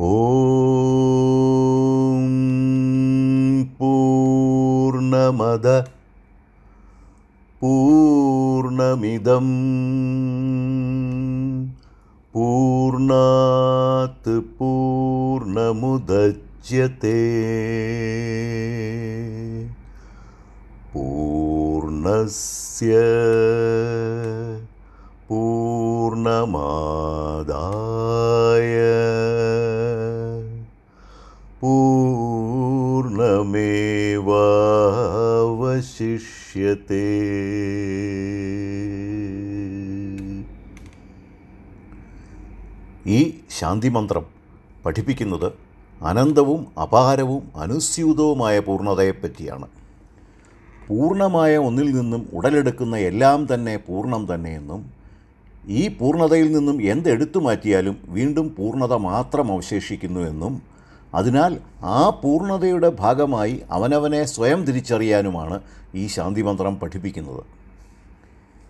ॐ पूर्णमद पूर्णमिदं पूर्णात् पूर्णमुदच्यते पूर्णस्य पूर्णमादाय പൂർണമേവശിഷ്യത്തെ ഈ ശാന്തിമന്ത്രം പഠിപ്പിക്കുന്നത് അനന്തവും അപാരവും അനുസ്യൂതവുമായ പൂർണതയെപ്പറ്റിയാണ്. പൂർണമായ ഒന്നിൽ നിന്നും ഉടലെടുക്കുന്ന എല്ലാം തന്നെ പൂർണം തന്നെയെന്നും ഈ പൂർണതയിൽ നിന്നും എന്തെടുത്തു മാറ്റിയാലും വീണ്ടും പൂർണത മാത്രം അവശേഷിക്കുന്നു എന്നും അതിനാൽ ആ പൂർണതയുടെ ഭാഗമായി അവനവനെ സ്വയം തിരിച്ചറിയാനുമാണ് ഈ ശാന്തിമന്ത്രം പഠിപ്പിക്കുന്നത്.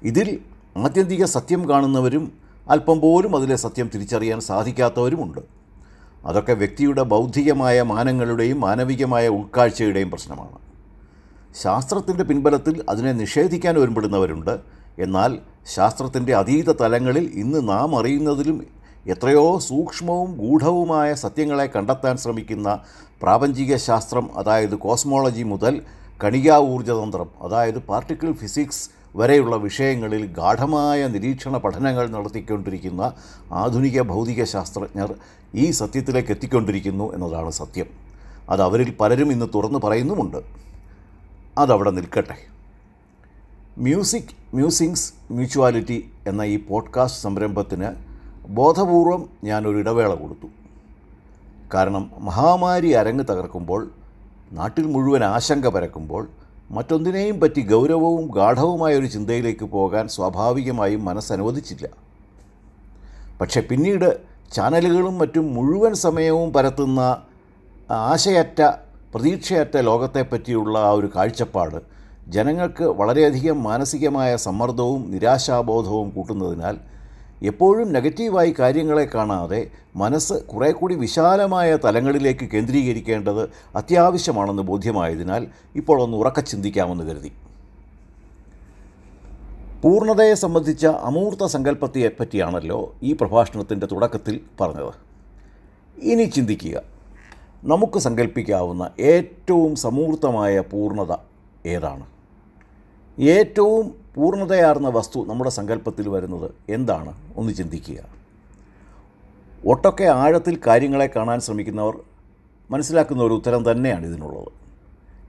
ഇതിൽ ആത്യന്തിക സത്യം കാണുന്നവരും അല്പം പോലും അതിലെ സത്യം തിരിച്ചറിയാൻ സാധിക്കാത്തവരുമുണ്ട്. അതൊക്കെ വ്യക്തിയുടെ ബൗദ്ധികമായ മാനങ്ങളുടെയും മാനവികമായ ഉൾക്കാഴ്ചയുടെയും പ്രശ്നമാണ്. ശാസ്ത്രത്തിന്റെ പിൻബലത്തിൽ അതിനെ നിഷേധിക്കാൻ ഒരുമ്പെടുന്നവരുണ്ട്. എന്നാൽ ശാസ്ത്രത്തിന്റെ അതീത തലങ്ങളിൽ ഇന്ന് നാം അറിയുന്നതിലും എത്രയോ സൂക്ഷ്മവും ഗൂഢവുമായ സത്യങ്ങളെ കണ്ടെത്താൻ ശ്രമിക്കുന്ന പ്രാപഞ്ചിക ശാസ്ത്രം അതായത് കോസ്മോളജി മുതൽ കണികാ ഊർജതന്ത്രം അതായത് പാർട്ടിക്കിൾ ഫിസിക്സ് വരെയുള്ള വിഷയങ്ങളിൽ ഗാഠമായ നിരീക്ഷണ പഠനങ്ങൾ നടത്തിക്കൊണ്ടിരിക്കുന്ന ആധുനിക ഭൗതിക ശാസ്ത്രജ്ഞർ ഈ സത്യത്തിലേക്ക് എത്തിക്കൊണ്ടിരിക്കുന്നു എന്നതാണ് സത്യം. അത് അവരിൽ പലരും ഇന്ന് തുറന്നു പറയുന്നുമുണ്ട്. അതവിടെ നിൽക്കട്ടെ. മ്യൂസിക് മ്യൂസിങ്സ് മ്യൂച്വാലിറ്റി എന്ന ഈ പോഡ്കാസ്റ്റ് സംരംഭത്തിന് ബോധപൂർവം ഞാനൊരു ഇടവേള കൊടുത്തു. കാരണം മഹാമാരി അരങ്ങ് തകർക്കുമ്പോൾ നാട്ടിൽ മുഴുവൻ ആശങ്ക പരക്കുമ്പോൾ മറ്റൊന്നിനെയും പറ്റി ഗൗരവവും ഗാഠവുമായ ഒരു ചിന്തയിലേക്ക് പോകാൻ സ്വാഭാവികമായും മനസ്സനുവദിച്ചില്ല. പക്ഷെ പിന്നീട് ചാനലുകളും മറ്റും മുഴുവൻ സമയവും പരത്തുന്ന ആശയറ്റ പ്രതീക്ഷയറ്റ ലോകത്തെപ്പറ്റിയുള്ള ആ ഒരു കാഴ്ചപ്പാട് ജനങ്ങൾക്ക് വളരെയധികം മാനസികമായ സമ്മർദ്ദവും നിരാശാബോധവും കൂട്ടുന്നതിനാൽ എപ്പോഴും നെഗറ്റീവായി കാര്യങ്ങളെ കാണാതെ മനസ്സ് കുറേ കൂടി വിശാലമായ തലങ്ങളിലേക്ക് കേന്ദ്രീകരിക്കേണ്ടത് അത്യാവശ്യമാണെന്ന് ബോധ്യമായതിനാൽ ഇപ്പോൾ ഒന്ന് ഉറക്ക ചിന്തിക്കാമെന്ന് കരുതി. പൂർണതയെ സംബന്ധിച്ച അമൂർത്ത സങ്കല്പത്തെ പറ്റിയാണല്ലോ ഈ പ്രഭാഷണത്തിന്റെ തുടക്കത്തിൽ പറഞ്ഞത്. ഇനി ചിന്തിക്കുക. നമുക്ക് സങ്കല്പിക്കാവുന്ന ഏറ്റവും സമൂർത്തമായ പൂർണത ഏതാണ്? ഏറ്റവും പൂർണതയാർന്ന വസ്തു നമ്മുടെ സങ്കല്പത്തിൽ വരുന്നത് എന്താണ്? ഒന്ന് ചിന്തിക്കുക. ഒട്ടൊക്കെ ആഴത്തിൽ കാര്യങ്ങളെ കാണാൻ ശ്രമിക്കുന്നവർ മനസ്സിലാക്കുന്ന ഒരു ഉത്തരം തന്നെയാണ് ഇതിനുള്ളത്.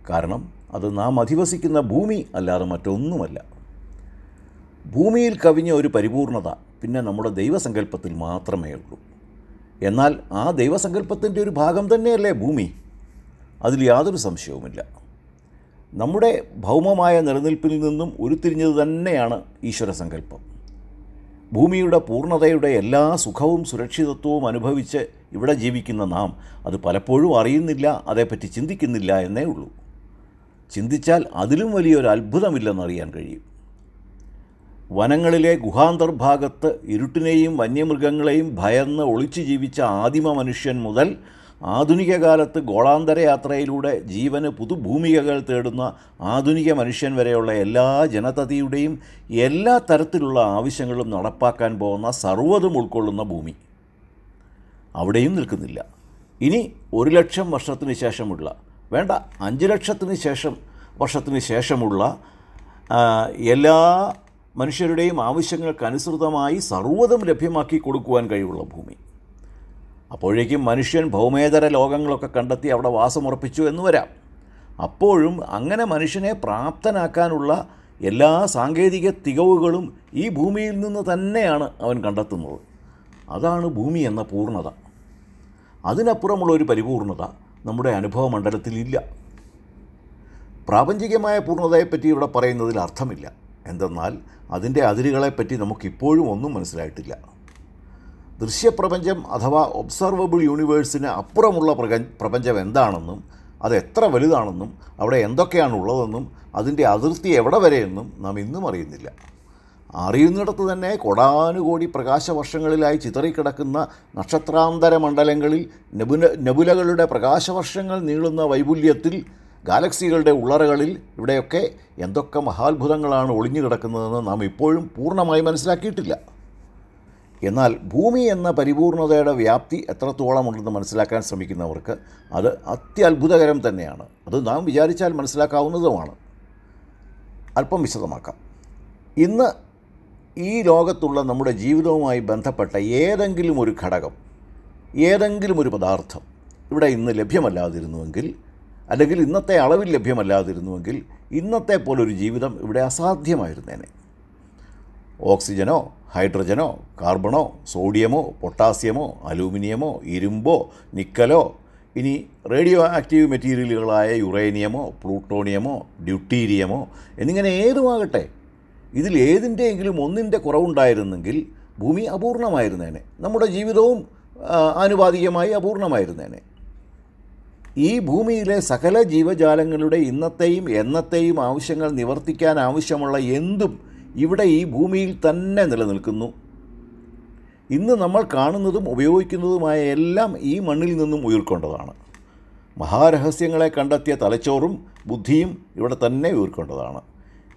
കാരണം അത് നാം അധിവസിക്കുന്ന ഭൂമി അല്ലാതെ മറ്റൊന്നുമല്ല. ഭൂമിയിൽ കവിഞ്ഞ ഒരു പരിപൂർണത പിന്നെ നമ്മുടെ ദൈവസങ്കല്പത്തിൽ മാത്രമേ ഉള്ളൂ. എന്നാൽ ആ ദൈവസങ്കല്പത്തിന്റെ ഒരു ഭാഗം തന്നെയല്ലേ ഭൂമി? അതിൽ യാതൊരു സംശയവുമില്ല. നമ്മുടെ ഭൗമമായ നിലനിൽപ്പിൽ നിന്നും ഉരുത്തിരിഞ്ഞത് തന്നെയാണ് ഈശ്വരസങ്കല്പം ഭൂമിയുടെ പൂർണതയുടെ എല്ലാ സുഖവും സുരക്ഷിതത്വവും അനുഭവിച്ച് ഇവിടെ ജീവിക്കുന്ന നാം അത് പലപ്പോഴും അറിയുന്നില്ല അതേപ്പറ്റി ചിന്തിക്കുന്നില്ല എന്നേ ഉള്ളൂ. ചിന്തിച്ചാൽ അതിലും വലിയൊരു അത്ഭുതമില്ലെന്നറിയാൻ കഴിയും. വനങ്ങളിലെ ഗുഹാന്തർഭാഗത്ത് ഇരുട്ടിനെയും വന്യമൃഗങ്ങളെയും ഭയന്ന് ഒളിച്ചു ജീവിച്ച ആദിമ മനുഷ്യൻ മുതൽ ആധുനിക കാലത്ത് ഗോളാന്തര യാത്രയിലൂടെ ജീവന് പുതുഭൂമികകൾ തേടുന്ന ആധുനിക മനുഷ്യൻ വരെയുള്ള എല്ലാ ജനതതിയുടെയും എല്ലാ തരത്തിലുള്ള ആവശ്യങ്ങളും നടപ്പാക്കാൻ പോകുന്ന സർവതും ഉൾക്കൊള്ളുന്ന ഭൂമി. അവിടെയും നിൽക്കുന്നില്ല. ഇനി ഒരു ലക്ഷം വർഷത്തിന് ശേഷമുള്ള വേണ്ട അഞ്ച് ലക്ഷത്തിന് ശേഷം വർഷത്തിന് ശേഷമുള്ള എല്ലാ മനുഷ്യരുടെയും ആവശ്യങ്ങൾക്കനുസൃതമായി സർവതും ലഭ്യമാക്കി കൊടുക്കുവാൻ കഴിവുള്ള ഭൂമി. അപ്പോഴേക്കും മനുഷ്യൻ ഭൗമേതര ലോകങ്ങളൊക്കെ കണ്ടെത്തി അവിടെ വാസമുറപ്പിച്ചു എന്ന് വരാം. അപ്പോഴും അങ്ങനെ മനുഷ്യനെ പ്രാപ്തനാക്കാനുള്ള എല്ലാ സാങ്കേതിക തികവുകളും ഈ ഭൂമിയിൽ നിന്ന് തന്നെയാണ് അവൻ കണ്ടെത്തുന്നത്. അതാണ് ഭൂമി എന്ന പൂർണത. അതിനപ്പുറമുള്ള ഒരു പരിപൂർണത നമ്മുടെ അനുഭവ മണ്ഡലത്തിലില്ല പ്രാപഞ്ചികമായ പൂർണതയെപ്പറ്റി ഇവിടെ പറയുന്നതിൽ അർത്ഥമില്ല. എന്തെന്നാൽ അതിന്റെ അതിരുകളെപ്പറ്റി നമുക്കിപ്പോഴും ഒന്നും മനസ്സിലായിട്ടില്ല. ദൃശ്യപ്രപഞ്ചം അഥവാ ഒബ്സർവബിൾ യൂണിവേഴ്സിന് അപ്പുറമുള്ള പ്രപഞ്ചം എന്താണെന്നും അത് എത്ര വലുതാണെന്നും അവിടെ എന്തൊക്കെയാണ് ഉള്ളതെന്നും അതിന്റെ അതിർത്തി എവിടെ വരെയെന്നും നാം ഇന്നും അറിയുന്നില്ല. അറിയുന്നിടത്ത് തന്നെ കൊടാനുകോടി പ്രകാശവർഷങ്ങളിലായി ചിതറിക്കിടക്കുന്ന നക്ഷത്രാന്തര മണ്ഡലങ്ങളിൽ നെബുല നെബുലകളുടെ പ്രകാശവർഷങ്ങൾ നീളുന്ന വൈപുല്യത്തിൽ ഗാലക്സികളുടെ ഉള്ളറകളിൽ ഇവിടെയൊക്കെ എന്തൊക്കെ മഹാത്ഭുതങ്ങളാണ് ഒളിഞ്ഞു കിടക്കുന്നതെന്ന് നാം ഇപ്പോഴും പൂർണമായി മനസ്സിലാക്കിയിട്ടില്ല. എന്നാൽ ഭൂമി എന്ന പരിപൂർണതയുടെ വ്യാപ്തി എത്രത്തോളമുണ്ടെന്ന് മനസ്സിലാക്കാൻ ശ്രമിക്കുന്നവർക്ക് അത് അത്യത്ഭുതകരം തന്നെയാണ്. അത് നാം വിചാരിച്ചാൽ മനസ്സിലാക്കാവുന്നതുമാണ്. അല്പം വിശദമാക്കാം. ഇന്ന് ഈ ലോകത്തുള്ള നമ്മുടെ ജീവിതവുമായി ബന്ധപ്പെട്ട ഏതെങ്കിലും ഒരു ഘടകം ഏതെങ്കിലും ഒരു പദാർത്ഥം ഇവിടെ ഇന്ന് ലഭ്യമല്ലാതിരുന്നുവെങ്കിൽ അല്ലെങ്കിൽ ഇന്നത്തെ അളവിൽ ലഭ്യമല്ലാതിരുന്നുവെങ്കിൽ ഇന്നത്തെ പോലൊരു ജീവിതം ഇവിടെ അസാധ്യമായിരുന്നേനെ. ഓക്സിജനോ ഹൈഡ്രജനോ കാർബണോ സോഡിയമോ പൊട്ടാസ്യമോ അലൂമിനിയമോ ഇരുമ്പോ നിക്കലോ ഇനി റേഡിയോ ആക്റ്റീവ് മെറ്റീരിയലുകളായ യുറേനിയമോ പ്ലൂട്ടോണിയമോ ഡ്യൂട്ടീരിയമോ എന്നിങ്ങനെ ഏതുമാകട്ടെ ഇതിൽ ഏതിന്റെയെങ്കിലും ഒന്നിന്റെ കുറവുണ്ടായിരുന്നെങ്കിൽ ഭൂമി അപൂർണമായിരുന്നേനെ. നമ്മുടെ ജീവിതവും ആനുപാതികമായി അപൂർണമായിരുന്നേനെ. ഈ ഭൂമിയിലെ സകല ജീവജാലങ്ങളുടെ ഇന്നത്തെയും എന്നത്തെയും ആവശ്യങ്ങൾ നിവർത്തിക്കാൻ ആവശ്യമുള്ള എന്തും ഇവിടെ ഈ ഭൂമിയിൽ തന്നെ നിലനിൽക്കുന്നു. ഇന്ന് നമ്മൾ കാണുന്നതും ഉപയോഗിക്കുന്നതുമായ എല്ലാം ഈ മണ്ണിൽ നിന്നും ഉയർക്കൊണ്ടതാണ്. മഹാരഹസ്യങ്ങളെ കണ്ടെത്തിയ തലച്ചോറും ബുദ്ധിയും ഇവിടെ തന്നെ ഉയർക്കൊണ്ടതാണ്.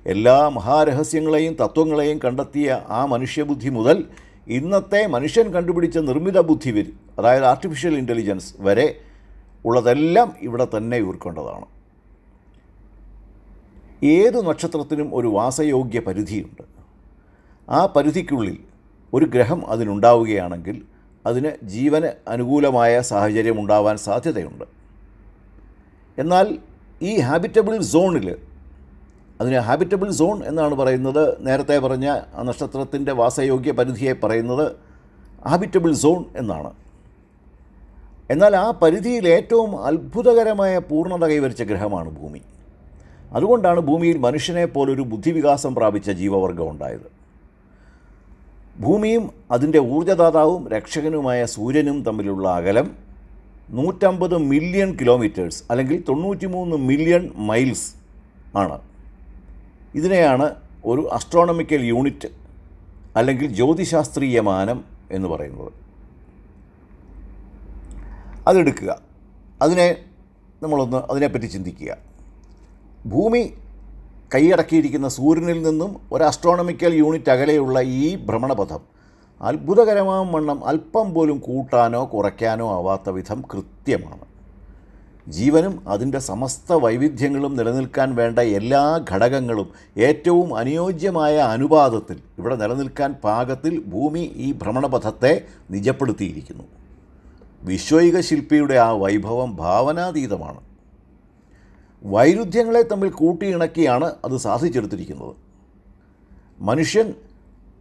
എല്ലാ മഹാരഹസ്യങ്ങളെയും തത്വങ്ങളെയും കണ്ടെത്തിയ ആ മനുഷ്യബുദ്ധി മുതൽ ഇന്നത്തെ മനുഷ്യൻ കണ്ടുപിടിച്ച നിർമ്മിത ബുദ്ധി വരെ അതായത് ആർട്ടിഫിഷ്യൽ ഇന്റലിജൻസ് വരെ ഉള്ളതെല്ലാം ഇവിടെ തന്നെ ഉയർക്കൊണ്ടതാണ്. ഏത് നക്ഷത്രത്തിനും ഒരു വാസയോഗ്യ പരിധിയുണ്ട്. ആ പരിധിക്കുള്ളിൽ ഒരു ഗ്രഹം അതിനുണ്ടാവുകയാണെങ്കിൽ അതിന് ജീവന് അനുകൂലമായ സാഹചര്യം ഉണ്ടാവാൻ സാധ്യതയുണ്ട്. എന്നാൽ ഈ ഹാബിറ്റബിൾ സോണിൽ അതിന് ഹാബിറ്റബിൾ സോൺ എന്നാണ് പറയുന്നത്. നേരത്തെ പറഞ്ഞ നക്ഷത്രത്തിന്റെ വാസയോഗ്യ പരിധിയെ പറയുന്നത് ഹാബിറ്റബിൾ സോൺ എന്നാണ്. എന്നാൽ ആ പരിധിയിൽ ഏറ്റവും അത്ഭുതകരമായ പൂർണത കൈവരിച്ച ഗ്രഹമാണ് ഭൂമി. അതുകൊണ്ടാണ് ഭൂമിയിൽ മനുഷ്യനെ പോലൊരു ബുദ്ധിവികാസം പ്രാപിച്ച ജീവവർഗം ഉണ്ടായത്. ഭൂമിയും അതിന്റെ ഊർജദാതാവും രക്ഷകനുമായ സൂര്യനും തമ്മിലുള്ള അകലം നൂറ്റമ്പത് മില്യൺ കിലോമീറ്റേഴ്സ് അല്ലെങ്കിൽ തൊണ്ണൂറ്റിമൂന്ന് മില്യൺ മൈൽസ് ആണ്. ഇതിനെയാണ് ഒരു അസ്ട്രോണമിക്കൽ യൂണിറ്റ് അല്ലെങ്കിൽ ജ്യോതിശാസ്ത്രീയ മാനം എന്ന് പറയുന്നത്. അതെടുക്കുക. അതിനെ നമ്മളൊന്ന് അതിനെപ്പറ്റി ചിന്തിക്കുക. ഭൂമി കൈയടക്കിയിരിക്കുന്ന സൂര്യനിൽ നിന്നും ഒരു അസ്ട്രോണമിക്കൽ യൂണിറ്റ് അകലെയുള്ള ഈ ഭ്രമണപഥം അത്ഭുതകരമാം വണ്ണം അല്പം പോലും കൂട്ടാനോ കുറയ്ക്കാനോ ആവാത്ത വിധം കൃത്യമാണ്. ജീവനും അതിന്റെ സമസ്ത വൈവിധ്യങ്ങളും നിലനിൽക്കാൻ വേണ്ട എല്ലാ ഘടകങ്ങളും ഏറ്റവും അനുയോജ്യമായ അനുപാതത്തിൽ ഇവിടെ നിലനിൽക്കാൻ പാകത്തിൽ ഭൂമി ഈ ഭ്രമണപഥത്തെ നിജപ്പെടുത്തിയിരിക്കുന്നു. വിശ്വൈക ശില്പിയുടെ ആ വൈഭവം ഭാവനാതീതമാണ്. വൈരുദ്ധ്യങ്ങളെ തമ്മിൽ കൂട്ടിയിണക്കിയാണ് അത് സാധിച്ചെടുത്തിരിക്കുന്നത്. മനുഷ്യൻ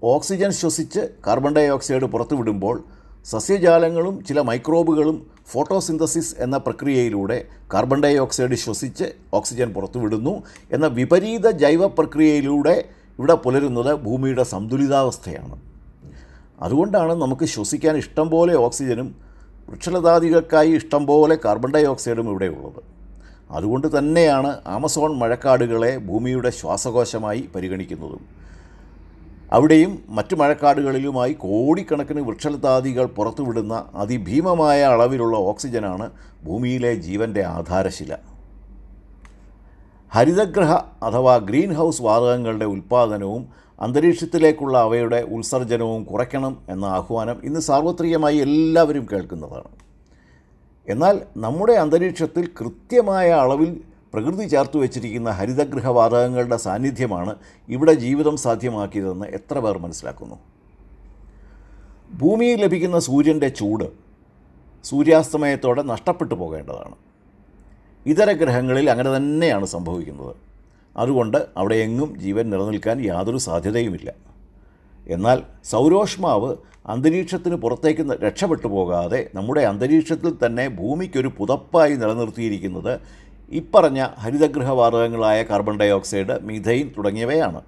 ഓക്സിജൻ ശ്വസിച്ച് കാർബൺ ഡൈ ഓക്സൈഡ് പുറത്തുവിടുമ്പോൾ സസ്യജാലങ്ങളും ചില മൈക്രോബുകളും ഫോട്ടോസിന്തസിസ് എന്ന പ്രക്രിയയിലൂടെ കാർബൺ ഡൈ ഓക്സൈഡ് ശ്വസിച്ച് ഓക്സിജൻ പുറത്തുവിടുന്നു എന്ന വിപരീത ജൈവ പ്രക്രിയയിലൂടെ ഇവിടെ പുലരുന്നത് ഭൂമിയുടെ സന്തുലിതാവസ്ഥയാണ്. അതുകൊണ്ടാണ് നമുക്ക് ശ്വസിക്കാൻ ഇഷ്ടം പോലെ ഓക്സിജനും വൃക്ഷലതാദികൾക്കായി ഇഷ്ടം പോലെ കാർബൺ ഡൈ ഓക്സൈഡും ഇവിടെയുള്ളത്. അതുകൊണ്ട് തന്നെയാണ് ആമസോൺ മഴക്കാടുകളെ ഭൂമിയുടെ ശ്വാസകോശമായി പരിഗണിക്കുന്നതും. അവിടെയും മറ്റു മഴക്കാടുകളിലുമായി കോടിക്കണക്കിന് വൃക്ഷലതാദികൾ പുറത്തുവിടുന്ന അതിഭീമമായ അളവിലുള്ള ഓക്സിജനാണ് ഭൂമിയിലെ ജീവന്റെ ആധാരശില. ഹരിതഗ്രഹ അഥവാ ഗ്രീൻ ഹൗസ് വാതകങ്ങളുടെ ഉൽപ്പാദനവും അന്തരീക്ഷത്തിലേക്കുള്ള അവയുടെ ഉത്സർജനവും കുറയ്ക്കണം എന്ന ആഹ്വാനം ഇന്ന് സാർവത്രികമായി എല്ലാവരും കേൾക്കുന്നതാണ്. എന്നാൽ നമ്മുടെ അന്തരീക്ഷത്തിൽ കൃത്യമായ അളവിൽ പ്രകൃതി ചേർത്ത് വെച്ചിരിക്കുന്ന ഹരിതഗൃഹവാതകങ്ങളുടെ സാന്നിധ്യമാണ് ഇവിടെ ജീവിതം സാധ്യമാക്കിയതെന്ന് എത്ര പേർ മനസ്സിലാക്കുന്നു? ഭൂമിയിൽ ലഭിക്കുന്ന സൂര്യന്റെ ചൂട് സൂര്യാസ്തമയത്തോടെ നഷ്ടപ്പെട്ടു പോകേണ്ടതാണ്. ഇതര ഗ്രഹങ്ങളിൽ അങ്ങനെ തന്നെയാണ് സംഭവിക്കുന്നത്. അതുകൊണ്ട് അവിടെയെങ്ങും ജീവൻ നിലനിൽക്കാൻ യാതൊരു സാധ്യതയുമില്ല. എന്നാൽ സൗരോഷ്മാവ് അന്തരീക്ഷത്തിന് പുറത്തേക്ക് രക്ഷപ്പെട്ടു പോകാതെ നമ്മുടെ അന്തരീക്ഷത്തിൽ തന്നെ ഭൂമിക്കൊരു പുതപ്പായി നിലനിർത്തിയിരിക്കുന്നത് ഇപ്പറഞ്ഞ ഹരിതഗൃഹവാതകങ്ങളായ കാർബൺ ഡൈ ഓക്സൈഡ് മീഥൈൻ തുടങ്ങിയവയാണ്.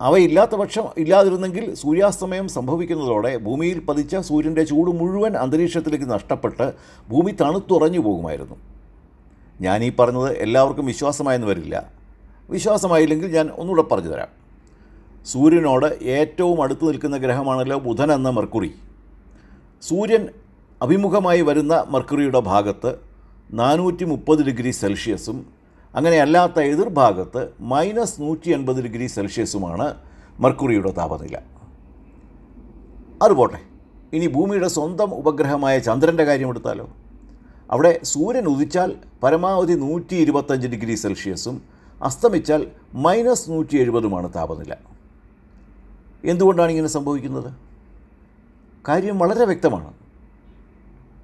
അവയില്ലാത്ത പക്ഷം ഇല്ലാതിരുന്നെങ്കിൽ സൂര്യാസ്തമയം സംഭവിക്കുന്നതോടെ ഭൂമിയിൽ പതിച്ച സൂര്യന്റെ ചൂട് മുഴുവൻ അന്തരീക്ഷത്തിലേക്ക് നഷ്ടപ്പെട്ട് ഭൂമി തണുത്തുറഞ്ഞു പോകുമായിരുന്നു. ഞാനീ പറഞ്ഞത് എല്ലാവർക്കും വിശ്വാസമായെന്ന് വരില്ല. വിശ്വാസമായില്ലെങ്കിൽ ഞാൻ ഒന്നുകൂടെ പറഞ്ഞു തരാം. സൂര്യനോട് ഏറ്റവും അടുത്ത് നിൽക്കുന്ന ഗ്രഹമാണല്ലോ ബുധൻ എന്ന മെർക്കുറി. സൂര്യൻ അഭിമുഖമായി വരുന്ന മെർക്കുറിയുടെ ഭാഗത്ത് നാനൂറ്റി മുപ്പത് ഡിഗ്രി സെൽഷ്യസും അങ്ങനെ അല്ലാത്ത എതിർഭാഗത്ത് മൈനസ് നൂറ്റി എൺപത് ഡിഗ്രി സെൽഷ്യസുമാണ് മെർക്കുറിയുടെ താപനില. അതുപോട്ടെ ഇനി ഭൂമിയുടെ സ്വന്തം ഉപഗ്രഹമായ ചന്ദ്രന്റെ കാര്യമെടുത്താലോ അവിടെ സൂര്യൻ ഉദിച്ചാൽ പരമാവധി നൂറ്റി ഇരുപത്തഞ്ച് ഡിഗ്രി സെൽഷ്യസും അസ്തമിച്ചാൽ മൈനസ് നൂറ്റി എഴുപതുമാണ് താപനില. എന്തുകൊണ്ടാണ് ഇങ്ങനെ സംഭവിക്കുന്നത്? കാര്യം വളരെ വ്യക്തമാണ്.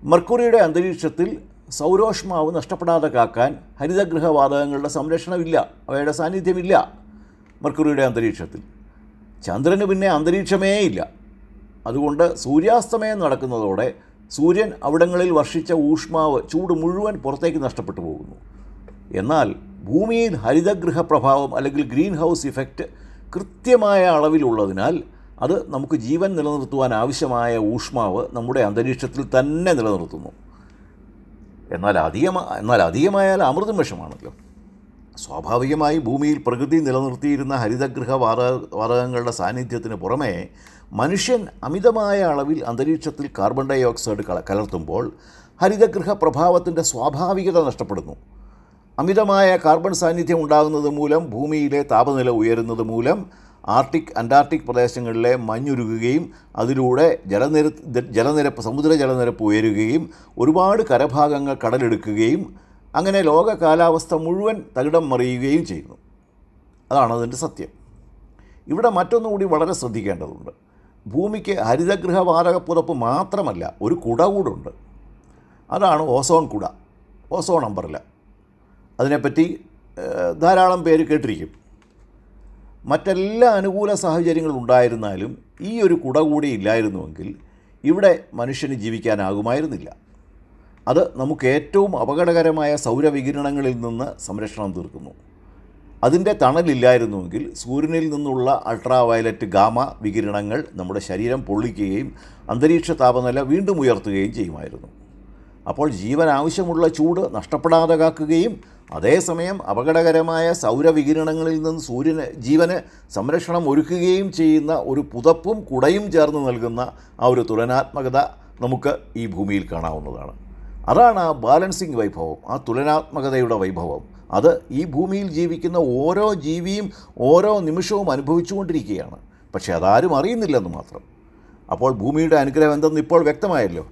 മർക്കുറിയുടെ അന്തരീക്ഷത്തിൽ സൗരോഷ്മാവ് നഷ്ടപ്പെടാതെ കാക്കാൻ ഹരിതഗൃഹവാതകങ്ങളുടെ സംരക്ഷണമില്ല. അവയുടെ സാന്നിധ്യമില്ല മർക്കുറിയുടെ അന്തരീക്ഷത്തിൽ. ചന്ദ്രന് പിന്നെ അന്തരീക്ഷമേ ഇല്ല. അതുകൊണ്ട് സൂര്യാസ്തമയം നടക്കുന്നതോടെ സൂര്യൻ അവിടങ്ങളിൽ വർഷിച്ച ഊഷ്മാവ് ചൂട് മുഴുവൻ പുറത്തേക്ക് നഷ്ടപ്പെട്ടു പോകുന്നു. എന്നാൽ ഭൂമിയിൽ ഹരിതഗൃഹ പ്രഭാവം അല്ലെങ്കിൽ ഗ്രീൻ ഹൗസ് ഇഫക്റ്റ് കൃത്യമായ അളവിലുള്ളതിനാൽ അത് നമുക്ക് ജീവൻ നിലനിർത്തുവാൻ ആവശ്യമായ ഊഷ്മാവ് നമ്മുടെ അന്തരീക്ഷത്തിൽ തന്നെ നിലനിർത്തുന്നു. എന്നാൽ അധികമായ എന്നാൽ അധികമായാൽ അമൃതം വിഷമാണല്ലോ. സ്വാഭാവികമായി ഭൂമിയിൽ പ്രകൃതി നിലനിർത്തിയിരുന്ന ഹരിതഗൃഹ വാതക വാതകങ്ങളുടെ സാന്നിധ്യത്തിന് പുറമേ മനുഷ്യൻ അമിതമായ അളവിൽ അന്തരീക്ഷത്തിൽ കാർബൺ ഡൈ ഓക്സൈഡ് കല കലർത്തുമ്പോൾ ഹരിതഗൃഹ പ്രഭാവത്തിന്റെ സ്വാഭാവികത നഷ്ടപ്പെടുന്നു. അമിതമായ കാർബൺ സാന്നിധ്യം ഉണ്ടാകുന്നത് മൂലം ഭൂമിയിലെ താപനില ഉയരുന്നത് മൂലം ആർട്ടിക് അന്റാർട്ടിക് പ്രദേശങ്ങളിലെ മഞ്ഞുരുകുകയും അതിലൂടെ ജലനിര ജലനിരപ്പ് സമുദ്ര ജലനിരപ്പ് ഉയരുകയും ഒരുപാട് കരഭാഗങ്ങൾ കടലെടുക്കുകയും അങ്ങനെ ലോക കാലാവസ്ഥ മുഴുവൻ തകിടം മറിയുകയും ചെയ്യുന്നു. അതാണ് അതിന്റെ സത്യം. ഇവിടെ മറ്റൊന്നുകൂടി വളരെ ശ്രദ്ധിക്കേണ്ടതുണ്ട്. ഭൂമിക്ക് ഹരിതഗൃഹ വാതകപ്പുറപ്പ് മാത്രമല്ല ഒരു കുട കൂടുണ്ട് അതാണ് ഓസോൺ കുട ഓസോൺ നമ്പറില്ല അതിനെപ്പറ്റി ധാരാളം പേര് കേട്ടിരിക്കും. മറ്റെല്ലാ അനുകൂല സാഹചര്യങ്ങളും ഉണ്ടായിരുന്നാലും ഈ ഒരു കുട കൂടി ഇല്ലായിരുന്നുവെങ്കിൽ ഇവിടെ മനുഷ്യന് ജീവിക്കാനാകുമായിരുന്നില്ല. അത് നമുക്ക് ഏറ്റവും അപകടകരമായ സൗരവികിരണങ്ങളിൽ നിന്ന് സംരക്ഷണം തീർക്കുന്നു. അതിന്റെ തണലില്ലായിരുന്നുവെങ്കിൽ സൂര്യനിൽ നിന്നുള്ള അൾട്രാ വയലറ്റ് ഗാമ വികിരണങ്ങൾ നമ്മുടെ ശരീരം പൊള്ളിക്കുകയും അന്തരീക്ഷ താപനില വീണ്ടും ഉയർത്തുകയും ചെയ്യുമായിരുന്നു. അപ്പോൾ ജീവൻ ആവശ്യമുള്ള ചൂട് നഷ്ടപ്പെടാതെ കാക്കുകയും അതേസമയം അപകടകരമായ സൗരവികിരണങ്ങളിൽ നിന്ന് സൂര്യന് ജീവന് സംരക്ഷണം ഒരുക്കുകയും ചെയ്യുന്ന ഒരു പുതപ്പും കുടയും ചേർന്ന് നൽകുന്ന ആ ഒരു തുലനാത്മകത നമുക്ക് ഈ ഭൂമിയിൽ കാണാവുന്നതാണ്. അതാണ് ആ ബാലൻസിങ് വൈഭവം ആ തുലനാത്മകതയുടെ വൈഭവം. അത് ഈ ഭൂമിയിൽ ജീവിക്കുന്ന ഓരോ ജീവിയും ഓരോ നിമിഷവും അനുഭവിച്ചുകൊണ്ടിരിക്കുകയാണ്. പക്ഷേ അതാരും അറിയുന്നില്ലെന്ന് മാത്രം. അപ്പോൾ ഭൂമിയുടെ അനുഗ്രഹം എന്തെന്ന് ഇപ്പോൾ വ്യക്തമായല്ലോ.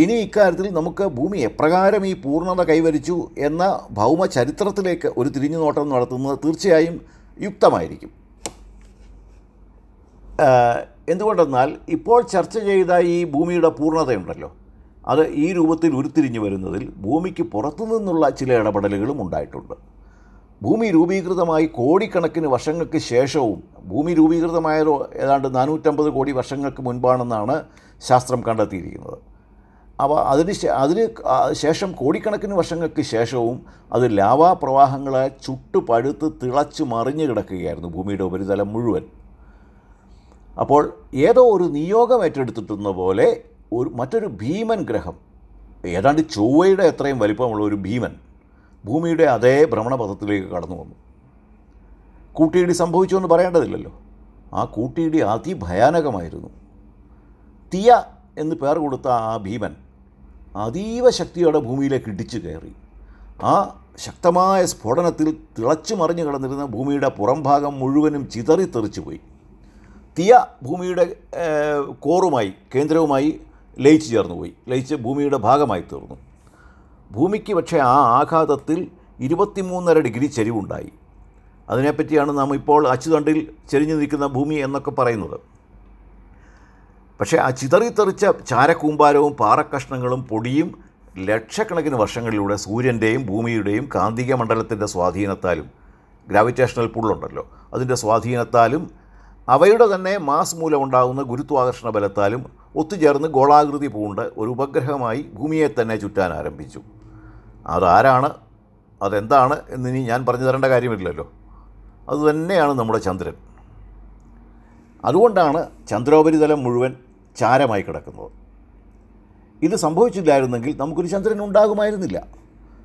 ഇനി ഇക്കാര്യത്തിൽ നമുക്ക് ഭൂമി എപ്രകാരം ഈ പൂർണത കൈവരിച്ചു എന്ന ഭൗമ ചരിത്രത്തിലേക്ക് ഒരു തിരിഞ്ഞുനോട്ടം നടത്തുന്നത് തീർച്ചയായും യുക്തമായിരിക്കും. എന്തുകൊണ്ടെന്നാൽ ഇപ്പോൾ ചർച്ച ചെയ്ത ഈ ഭൂമിയുടെ പൂർണതയുണ്ടല്ലോ. അത് ഈ രൂപത്തിൽ ഉരുത്തിരിഞ്ഞു വരുന്നതിൽ ഭൂമിക്ക് പുറത്തു നിന്നുള്ള ചില ഇടപെടലുകളും ഉണ്ടായിട്ടുണ്ട്. ഭൂമി രൂപീകൃതമായി കോടിക്കണക്കിന് വർഷങ്ങൾക്ക് ശേഷവും ഭൂമി രൂപീകൃതമായതോ ഏതാണ്ട് നാനൂറ്റമ്പത് കോടി വർഷങ്ങൾക്ക് മുൻപാണെന്നാണ് ശാസ്ത്രം കണ്ടെത്തിയിരിക്കുന്നത്. അപ്പോൾ അതിന് അതിന് ശേഷം കോടിക്കണക്കിന് വർഷങ്ങൾക്ക് ശേഷവും അത് ലാവാ പ്രവാഹങ്ങളെ ചുട്ടു പഴുത്ത് തിളച്ച് മറിഞ്ഞു കിടക്കുകയായിരുന്നു ഭൂമിയുടെ ഉപരിതലം മുഴുവൻ. അപ്പോൾ ഏതോ ഒരു നിയോഗം ഏറ്റെടുത്തിട്ടുന്ന പോലെ ഒരു മറ്റൊരു ഭീമൻ ഗ്രഹം ഏതാണ്ട് ചൊവ്വയുടെ എത്രയും വലിപ്പമുള്ള ഒരു ഭീമൻ ഭൂമിയുടെ അതേ ഭ്രമണപഥത്തിലേക്ക് കടന്നു വന്നു. കൂട്ടിയിടി സംഭവിച്ചു എന്ന് പറയേണ്ടതില്ലല്ലോ. ആ കൂട്ടിയിടി അതിഭയാനകമായിരുന്നു. തിയ എന്ന് പേർ കൊടുത്ത ആ ഭീമൻ അതീവ ശക്തിയോടെ ഭൂമിയിലേക്ക് ഇടിച്ചു കയറി. ആ ശക്തമായ സ്ഫോടനത്തിൽ തിളച്ചു മറിഞ്ഞു കിടന്നിരുന്ന ഭൂമിയുടെ പുറംഭാഗം മുഴുവനും ചിതറിത്തെറിച്ചു പോയി. തിയ ഭൂമിയുടെ കോറുമായി കേന്ദ്രവുമായി ലയിച്ചു ചേർന്നു പോയി. ലയിച്ച് ഭൂമിയുടെ ഭാഗമായി തീർന്നു. ഭൂമിക്ക് പക്ഷേ ആ ആഘാതത്തിൽ ഇരുപത്തിമൂന്നര ഡിഗ്രി ചെരിവുണ്ടായി. അതിനെപ്പറ്റിയാണ് നാം ഇപ്പോൾ അച്ചുതണ്ടിൽ ചെരിഞ്ഞു നിൽക്കുന്ന ഭൂമി എന്നൊക്കെ പറയുന്നത്. പക്ഷേ ആ ചിതറിത്തെറിച്ച ചാരക്കൂമ്പാരവും പാറക്കഷ്ണങ്ങളും പൊടിയും ലക്ഷക്കണക്കിന് വർഷങ്ങളിലൂടെ സൂര്യന്റെയും ഭൂമിയുടെയും കാന്തിക മണ്ഡലത്തിന്റെ സ്വാധീനത്താലും ഗ്രാവിറ്റേഷണൽ പുള്ളുണ്ടല്ലോ. അതിന്റെ സ്വാധീനത്താലും അവയുടെ തന്നെ മാസ് മൂലമുണ്ടാകുന്ന ഗുരുത്വാകർഷണ ബലത്താലും ഒത്തുചേർന്ന് ഗോളാകൃതി പൂണ്ട് ഒരു ഉപഗ്രഹമായി ഭൂമിയെ തന്നെ ചുറ്റാൻ ആരംഭിച്ചു. അതാരാണ്? അതെന്താണ്? എന്നിനി ഞാൻ പറഞ്ഞു തരേണ്ട കാര്യമില്ലല്ലോ. അതുതന്നെയാണ് നമ്മുടെ ചന്ദ്രൻ. അതുകൊണ്ടാണ് ചന്ദ്രോപരിതലം മുഴുവൻ ചാരമായി കിടക്കുന്നത്. ഇത് സംഭവിച്ചില്ലായിരുന്നെങ്കിൽ നമുക്കൊരു ചന്ദ്രൻ ഉണ്ടാകുമായിരുന്നില്ല.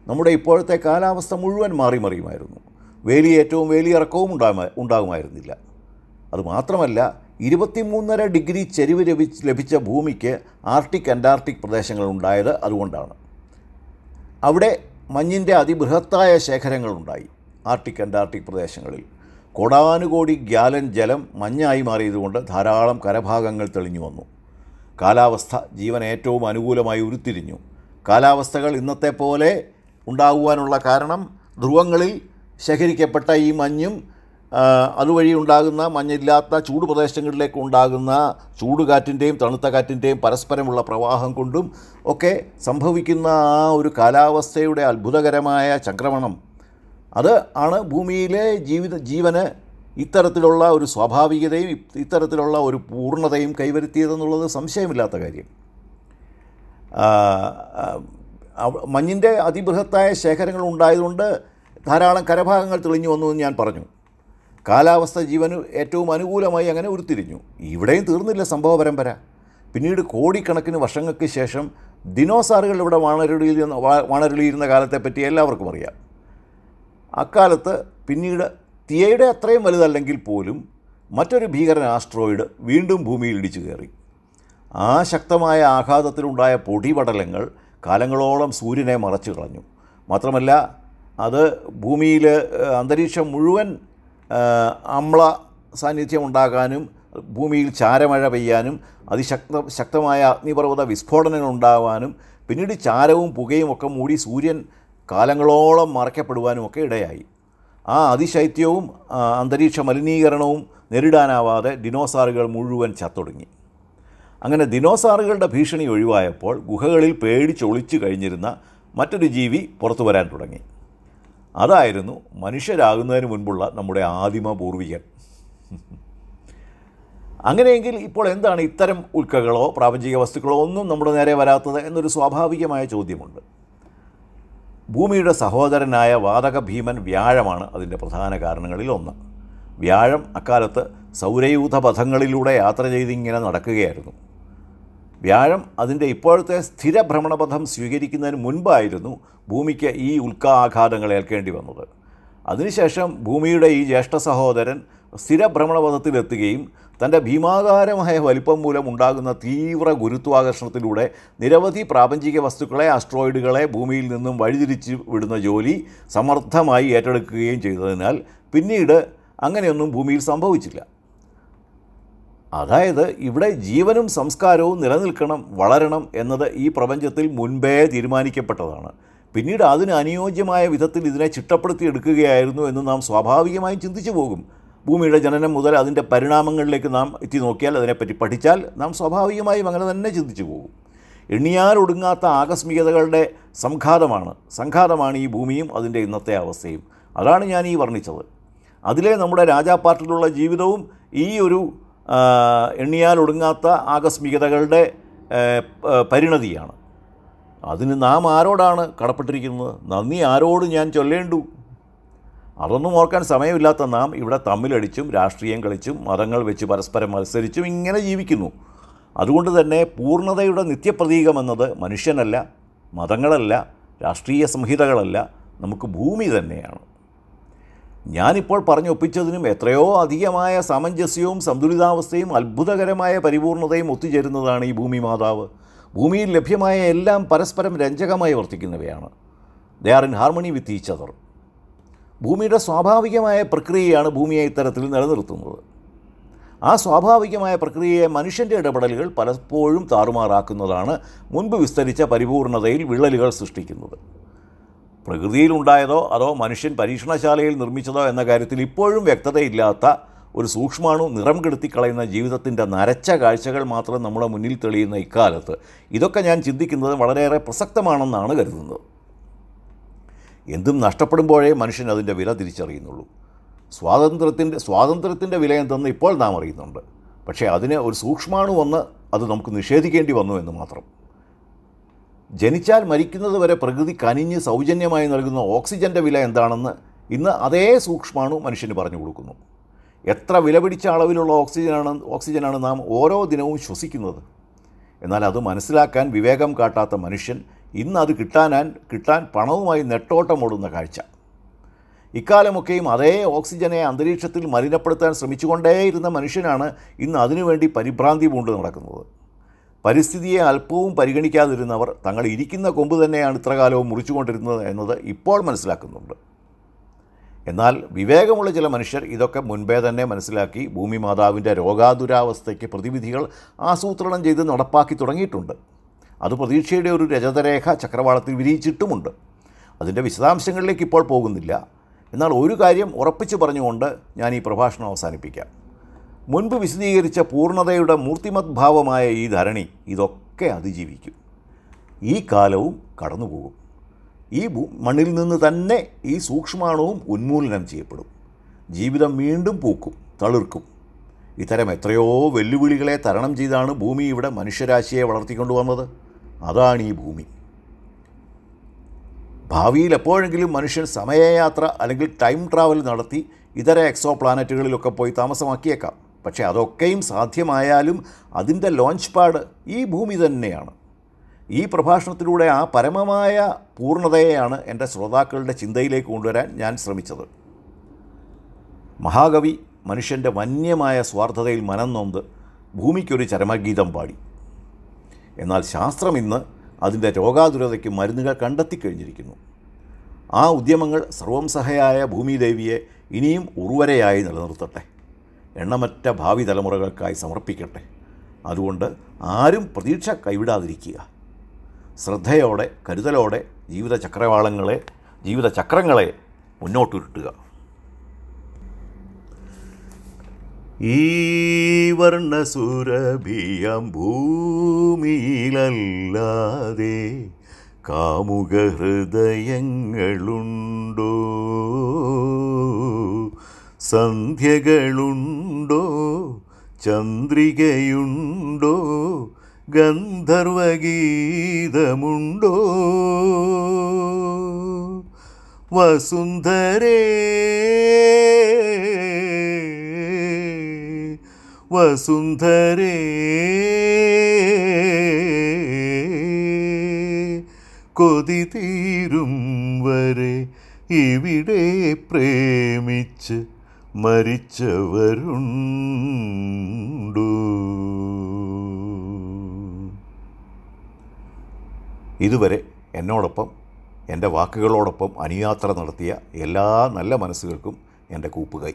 നമ്മുടെ ഇപ്പോഴത്തെ കാലാവസ്ഥ മുഴുവൻ മാറി മറിയുമായിരുന്നു. വേലിയേറ്റവും വേലിയിറക്കവും ഉണ്ടാ ഉണ്ടാകുമായിരുന്നില്ല. അതുമാത്രമല്ല ഇരുപത്തിമൂന്നര ഡിഗ്രി ചെരിവ് ലഭിച്ച് ലഭിച്ച ഭൂമിക്ക് ആർട്ടിക് അന്റാർട്ടിക് പ്രദേശങ്ങൾ ഉണ്ടായത് അതുകൊണ്ടാണ്. അവിടെ മഞ്ഞിന്റെ അതിബൃഹത്തായ ശേഖരങ്ങളുണ്ടായി ആർട്ടിക് അന്റാർട്ടിക് പ്രദേശങ്ങളിൽ. കോടാനുകോടി ഗ്യാലൻ ജലം മഞ്ഞായി മാറിയതുകൊണ്ട് ധാരാളം കരഭാഗങ്ങൾ തെളിഞ്ഞു വന്നു. കാലാവസ്ഥ ജീവൻ ഏറ്റവും അനുകൂലമായി ഉരുത്തിരിഞ്ഞു. കാലാവസ്ഥകൾ ഇന്നത്തെ പോലെ ഉണ്ടാകുവാനുള്ള കാരണം ധ്രുവങ്ങളിൽ ശേഖരിക്കപ്പെട്ട ഈ മഞ്ഞും അതുവഴി ഉണ്ടാകുന്ന മഞ്ഞില്ലാത്ത ചൂട് പ്രദേശങ്ങളിലേക്ക് ഉണ്ടാകുന്ന ചൂടുകാറ്റിന്റെയും തണുത്ത കാറ്റിന്റെയും പരസ്പരമുള്ള പ്രവാഹം കൊണ്ടും ഒക്കെ സംഭവിക്കുന്ന ആ ഒരു കാലാവസ്ഥയുടെ അത്ഭുതകരമായ ചക്രമണം. അത് ആണ് ഭൂമിയിലെ ജീവിത ജീവന് ഇത്തരത്തിലുള്ള ഒരു സ്വാഭാവികതയും ഇത്തരത്തിലുള്ള ഒരു പൂർണതയും കൈവരുത്തിയതെന്നുള്ളത് സംശയമില്ലാത്ത കാര്യം. മഞ്ഞിന്റെ അതിബൃഹത്തായ ശേഖരങ്ങൾ ഉണ്ടായതുകൊണ്ട് ധാരാളം കരഭാഗങ്ങൾ തെളിഞ്ഞു വന്നു എന്ന് ഞാൻ പറഞ്ഞു. കാലാവസ്ഥ ജീവന് ഏറ്റവും അനുകൂലമായി അങ്ങനെ ഉരുത്തിരിഞ്ഞു. ഇവിടെയും തീർന്നില്ല സംഭവ പരമ്പര. പിന്നീട് കോടിക്കണക്കിന് വർഷങ്ങൾക്ക് ശേഷം ദിനോസാറുകൾ ഇവിടെ വാണരുളിയിരുന്ന വാണരുളിയിരുന്ന കാലത്തെപ്പറ്റി എല്ലാവർക്കും അറിയാം. അക്കാലത്ത് പിന്നീട് തിയയുടെ അത്രയും വലുതല്ലെങ്കിൽ പോലും മറ്റൊരു ഭീകരൻ ആസ്ട്രോയിഡ് വീണ്ടും ഭൂമിയിൽ ഇടിച്ചു കയറി. ആ ശക്തമായ ആഘാതത്തിലുണ്ടായ പൊടിപടലങ്ങൾ കാലങ്ങളോളം സൂര്യനെ മറച്ചു കളഞ്ഞു. മാത്രമല്ല അത് ഭൂമിയിൽ അന്തരീക്ഷം മുഴുവൻ അമ്ല സാന്നിധ്യം ഉണ്ടാകാനും ഭൂമിയിൽ ചാരമഴ പെയ്യാനും അതിശക്ത ശക്തമായ അഗ്നിപർവത വിസ്ഫോടനങ്ങൾ ഉണ്ടാകാനും പിന്നീട് ചാരവും പുകയും ഒക്കെ മൂടി സൂര്യൻ കാലങ്ങളോളം മറയ്ക്കപ്പെടുവാനും ഒക്കെ ഇടയായി. ആ അതിശൈത്യവും അന്തരീക്ഷ മലിനീകരണവും നേരിടാനാവാതെ ഡിനോസാറുകൾ മുഴുവൻ ചത്തൊടുങ്ങി. അങ്ങനെ ദിനോസാറുകളുടെ ഭീഷണി ഒഴിവായപ്പോൾ ഗുഹകളിൽ പേടിച്ചൊളിച്ചു കഴിഞ്ഞിരുന്ന മറ്റൊരു ജീവി പുറത്തു വരാൻ തുടങ്ങി. അതായിരുന്നു മനുഷ്യരാകുന്നതിന് മുൻപുള്ള നമ്മുടെ ആദിമ പൂർവികൻ. അങ്ങനെയെങ്കിൽ ഇപ്പോൾ എന്താണ് ഇത്തരം ഉൽക്കകളോ പ്രാപഞ്ചിക വസ്തുക്കളോ ഒന്നും നമ്മുടെ നേരെ വരാത്തത് എന്നൊരു സ്വാഭാവികമായ ചോദ്യമുണ്ട്. ഭൂമിയുടെ സഹോദരനായ വാതക ഭീമൻ വ്യാഴമാണ് അതിന്റെ പ്രധാന കാരണങ്ങളിൽ ഒന്ന്. വ്യാഴം അക്കാലത്ത് സൗരയൂഥ പഥങ്ങളിലൂടെ യാത്ര ചെയ്തിങ്ങനെ നടക്കുകയായിരുന്നു. വ്യാഴം അതിന്റെ ഇപ്പോഴത്തെ സ്ഥിര ഭ്രമണപഥം സ്വീകരിക്കുന്നതിന് മുൻപായിരുന്നു ഭൂമിക്ക് ഈ ഉൽക്കാഘാതങ്ങൾ ഏൽക്കേണ്ടി വന്നത്. അതിനുശേഷം ഭൂമിയുടെ ഈ ജ്യേഷ്ഠ സഹോദരൻ സ്ഥിര ഭ്രമണപഥത്തിലെത്തുകയും തന്റെ ഭീമാകാരമായ വലിപ്പം മൂലം ഉണ്ടാകുന്ന തീവ്ര ഗുരുത്വാകർഷണത്തിലൂടെ നിരവധി പ്രാപഞ്ചിക വസ്തുക്കളെ ആസ്ട്രോയിഡുകളെ ഭൂമിയിൽ നിന്നും വഴിതിരിച്ച് വിടുന്ന ജോലി സമർത്ഥമായി ഏറ്റെടുക്കുകയും ചെയ്തതിനാൽ പിന്നീട് അങ്ങനെയൊന്നും ഭൂമിയിൽ സംഭവിച്ചില്ല. അതായത് ഇവിടെ ജീവനും സംസ്കാരവും നിലനിൽക്കണം വളരണം എന്നത് ഈ പ്രപഞ്ചത്തിൽ മുൻപേ തീരുമാനിക്കപ്പെട്ടതാണ്. പിന്നീട് അതിന് അനുയോജ്യമായ വിധത്തിൽ ഇതിനെ ചിട്ടപ്പെടുത്തി എടുക്കുകയായിരുന്നു എന്ന് നാം സ്വാഭാവികമായും ചിന്തിച്ചു പോകും. ഭൂമിയുടെ ജനനം മുതൽ അതിന്റെ പരിണാമങ്ങളിലേക്ക് നാം എത്തി നോക്കിയാൽ അതിനെപ്പറ്റി പഠിച്ചാൽ നാം സ്വാഭാവികമായും അങ്ങനെ തന്നെ ചിന്തിച്ചു പോകും. എണ്ണിയാറൊടുങ്ങാത്ത ആകസ്മികതകളുടെ സംഘാതമാണ്. സംഘാതമാണ് ഈ ഭൂമിയും അതിന്റെ ഇന്നത്തെ അവസ്ഥയും. അതാണ് ഞാൻ ഈ വർണിച്ചത്. അതിലെ നമ്മുടെ രാജാപ്പാട്ടിലുള്ള ജീവിതവും ഈ ഒരു എണ്ണിയാലൊടുങ്ങാത്ത ആകസ്മികതകളുടെ പരിണതിയാണ്. അതിന് നാം ആരോടാണ് കടപ്പെട്ടിരിക്കുന്നത്? നന്ദി ആരോട് ഞാൻ ചൊല്ലേണ്ടു? അതൊന്നും ഓർക്കാൻ സമയമില്ലാത്ത നാം ഇവിടെ തമ്മിലടിച്ചും രാഷ്ട്രീയം കളിച്ചും മതങ്ങൾ വെച്ച് പരസ്പരം മത്സരിച്ചും ഇങ്ങനെ ജീവിക്കുന്നു. അതുകൊണ്ട് തന്നെ പൂർണതയുടെ നിത്യപ്രതീകമെന്നത് മനുഷ്യനല്ല മതങ്ങളല്ല രാഷ്ട്രീയ സംഹിതകളല്ല നമുക്ക് ഭൂമി തന്നെയാണ്. ഞാനിപ്പോൾ പറഞ്ഞൊപ്പിച്ചതിനും എത്രയോ അധികമായ സാമഞ്ജസ്യവും സന്തുലിതാവസ്ഥയും അത്ഭുതകരമായ പരിപൂർണതയും ഒത്തുചേരുന്നതാണ് ഈ ഭൂമി മാതാവ്. ഭൂമിയിൽ ലഭ്യമായ എല്ലാം പരസ്പരം രഞ്ജകമായി വർത്തിക്കുന്നവയാണ്. They are in harmony with each other ഭൂമിയുടെ സ്വാഭാവികമായ പ്രക്രിയയാണ് ഭൂമിയെ ഇത്തരത്തിൽ നിലനിർത്തുന്നത്. ആ സ്വാഭാവികമായ പ്രക്രിയയെ മനുഷ്യന്റെ ഇടപെടലുകൾ പലപ്പോഴും താറുമാറാക്കുന്നതാണ് മുൻപ് വിസ്തരിച്ച പരിപൂർണതയിൽ വിള്ളലുകൾ സൃഷ്ടിക്കുന്നത്. പ്രകൃതിയിലുണ്ടായതോ അതോ മനുഷ്യൻ പരീക്ഷണശാലയിൽ നിർമ്മിച്ചതോ എന്ന കാര്യത്തിൽ ഇപ്പോഴും വ്യക്തതയില്ലാത്ത ഒരു സൂക്ഷ്മാണു നിറം കെടുത്തിക്കളയുന്ന ജീവിതത്തിന്റെ നരച്ച കാഴ്ചകൾ മാത്രം നമ്മുടെ മുന്നിൽ തെളിയുന്ന ഇക്കാലത്ത്. ഇതൊക്കെ ഞാൻ ചിന്തിക്കുന്നത് വളരെയേറെ പ്രസക്തമാണെന്നാണ് കരുതുന്നത്. എന്തും നഷ്ടപ്പെടുമ്പോഴേ മനുഷ്യൻ അതിന്റെ വില തിരിച്ചറിയുന്നുള്ളൂ. സ്വാതന്ത്ര്യത്തിന്റെ സ്വാതന്ത്ര്യത്തിന്റെ വില എന്തെന്ന് ഇപ്പോൾ നാം അറിയുന്നുണ്ട്. പക്ഷേ അതിന് ഒരു സൂക്ഷ്മാണു വന്ന് അത് നമുക്ക് നിഷേധിക്കേണ്ടി വന്നു എന്ന് മാത്രം. ജനിച്ചാൽ മരിക്കുന്നത് വരെ പ്രകൃതി കനിഞ്ഞ് സൗജന്യമായി നൽകുന്ന ഓക്സിജന്റെ വില എന്താണെന്ന് ഇന്ന് അതേ സൂക്ഷ്മാണു മനുഷ്യന് പറഞ്ഞു കൊടുക്കുന്നു. എത്ര വിലപിടിച്ച അളവിലുള്ള ഓക്സിജനാണ് ഓക്സിജനാണ് നാം ഓരോ ദിനവും ശ്വസിക്കുന്നത്? എന്നാൽ അത് മനസ്സിലാക്കാൻ വിവേകം കാട്ടാത്ത മനുഷ്യൻ ഇന്ന് അത് കിട്ടാനാൻ കിട്ടാൻ പണവുമായി നെട്ടോട്ടമോടുന്ന കാഴ്ച. ഇക്കാലമൊക്കെയും അതേ ഓക്സിജനെ അന്തരീക്ഷത്തിൽ മലിനപ്പെടുത്താൻ ശ്രമിച്ചുകൊണ്ടേയിരുന്ന മനുഷ്യനാണ് ഇന്ന് അതിനുവേണ്ടി പരിഭ്രാന്തി പൂണ്ട് നടക്കുന്നത്. പരിസ്ഥിതിയെ അല്പവും പരിഗണിക്കാതിരുന്നവർ തങ്ങൾ ഇരിക്കുന്ന കൊമ്പ് തന്നെയാണ് ഇത്രകാലവും മുറിച്ചുകൊണ്ടിരുന്നത് എന്നത് ഇപ്പോൾ മനസ്സിലാക്കുന്നുണ്ട്. എന്നാൽ വിവേകമുള്ള ചില മനുഷ്യർ ഇതൊക്കെ മുൻപേ തന്നെ മനസ്സിലാക്കി ഭൂമി മാതാവിന്റെ രോഗാതുരാവസ്ഥയ്ക്ക് പ്രതിവിധികൾ ആസൂത്രണം ചെയ്ത് നടപ്പാക്കി തുടങ്ങിയിട്ടുണ്ട്. അത് പ്രതീക്ഷയുടെ ഒരു രജതരേഖ ചക്രവാളത്തിൽ വിരിയിച്ചിട്ടുമുണ്ട്. അതിന്റെ വിശദാംശങ്ങളിലേക്ക് ഇപ്പോൾ പോകുന്നില്ല. എന്നാൽ ഒരു കാര്യം ഉറപ്പിച്ചു പറഞ്ഞുകൊണ്ട് ഞാൻ ഈ പ്രഭാഷണം അവസാനിപ്പിക്കാം. മുൻപ് വിശദീകരിച്ച പൂർണതയുടെ മൂർത്തിമത് ഭാവമായ ഈ ധരണി ഇതൊക്കെ അതിജീവിക്കും. ഈ കാലവും കടന്നുപോകും. ഈ മണ്ണിൽ നിന്ന് തന്നെ ഈ സൂക്ഷ്മാണുവും ഉന്മൂലനം ചെയ്യപ്പെടും. ജീവിതം വീണ്ടും പൂക്കും തളിർക്കും. ഇത്തരം എത്രയോ വെല്ലുവിളികളെ തരണം ചെയ്താണ് ഭൂമി ഇവിടെ മനുഷ്യരാശിയെ വളർത്തിക്കൊണ്ടുവന്നത്. അതാണ് ഈ ഭൂമി. ഭാവിയിൽ എപ്പോഴെങ്കിലും മനുഷ്യൻ സമയയാത്ര അല്ലെങ്കിൽ ടൈം ട്രാവൽ നടത്തി ഇതര എക്സോ പ്ലാനറ്റുകളിലൊക്കെ പോയി താമസമാക്കിയേക്കാം. പക്ഷേ അതൊക്കെയും സാധ്യമായാലും അതിന്റെ ലോഞ്ച് പാഡ് ഈ ഭൂമി തന്നെയാണ്. ഈ പ്രഭാഷണത്തിലൂടെ ആ പരമമായ പൂർണതയെയാണ് എന്റെ ശ്രോതാക്കളുടെ ചിന്തയിലേക്ക് കൊണ്ടുവരാൻ ഞാൻ ശ്രമിച്ചത്. മഹാകവി മനുഷ്യന്റെ വന്യമായ സ്വാർത്ഥതയിൽ മനം നൊന്ത് ഭൂമിക്കൊരു ചരമഗീതം പാടി. എന്നാൽ ശാസ്ത്രം ഇന്ന് അതിന്റെ രോഗാതുരതയ്ക്ക് മരുന്നുകൾ കണ്ടെത്തിക്കഴിഞ്ഞിരിക്കുന്നു. ആ ഉദ്യമങ്ങൾ സർവം സഹയായ ഭൂമിദേവിയെ ഇനിയും ഉറുവരയായി നിലനിർത്തട്ടെ. എണ്ണമറ്റ ഭാവി തലമുറകൾക്കായി സമർപ്പിക്കട്ടെ. അതുകൊണ്ട് ആരും പ്രതീക്ഷ കൈവിടാതിരിക്കുക. ശ്രദ്ധയോടെ കരുതലോടെ ജീവിത ചക്രവാളങ്ങളെ ജീവിത ചക്രങ്ങളെ മുന്നോട്ടുരുട്ടുക. ഈ വർണസുരഭിയം ഭൂമിയിലല്ലാതെ കാമുക ഹൃദയങ്ങളുണ്ടോ? സന്ധ്യകളുണ്ടോ? ചന്ദ്രികയുണ്ടോ? ഗന്ധർവഗീതമുണ്ടോ? വസുന്ധരേ വസുന്ധരേ. കൊതി തീരും വരെ ഇവിടെ പ്രേമിച്ച് മരിച്ചവരുണ്ടു. ഇതുവരെ എന്നോടൊപ്പം എന്റെ വാക്കുകളോടൊപ്പം അനുയാത്ര നടത്തിയ എല്ലാ നല്ല മനസ്സുകൾക്കും എന്റെ കൂപ്പുകൈ.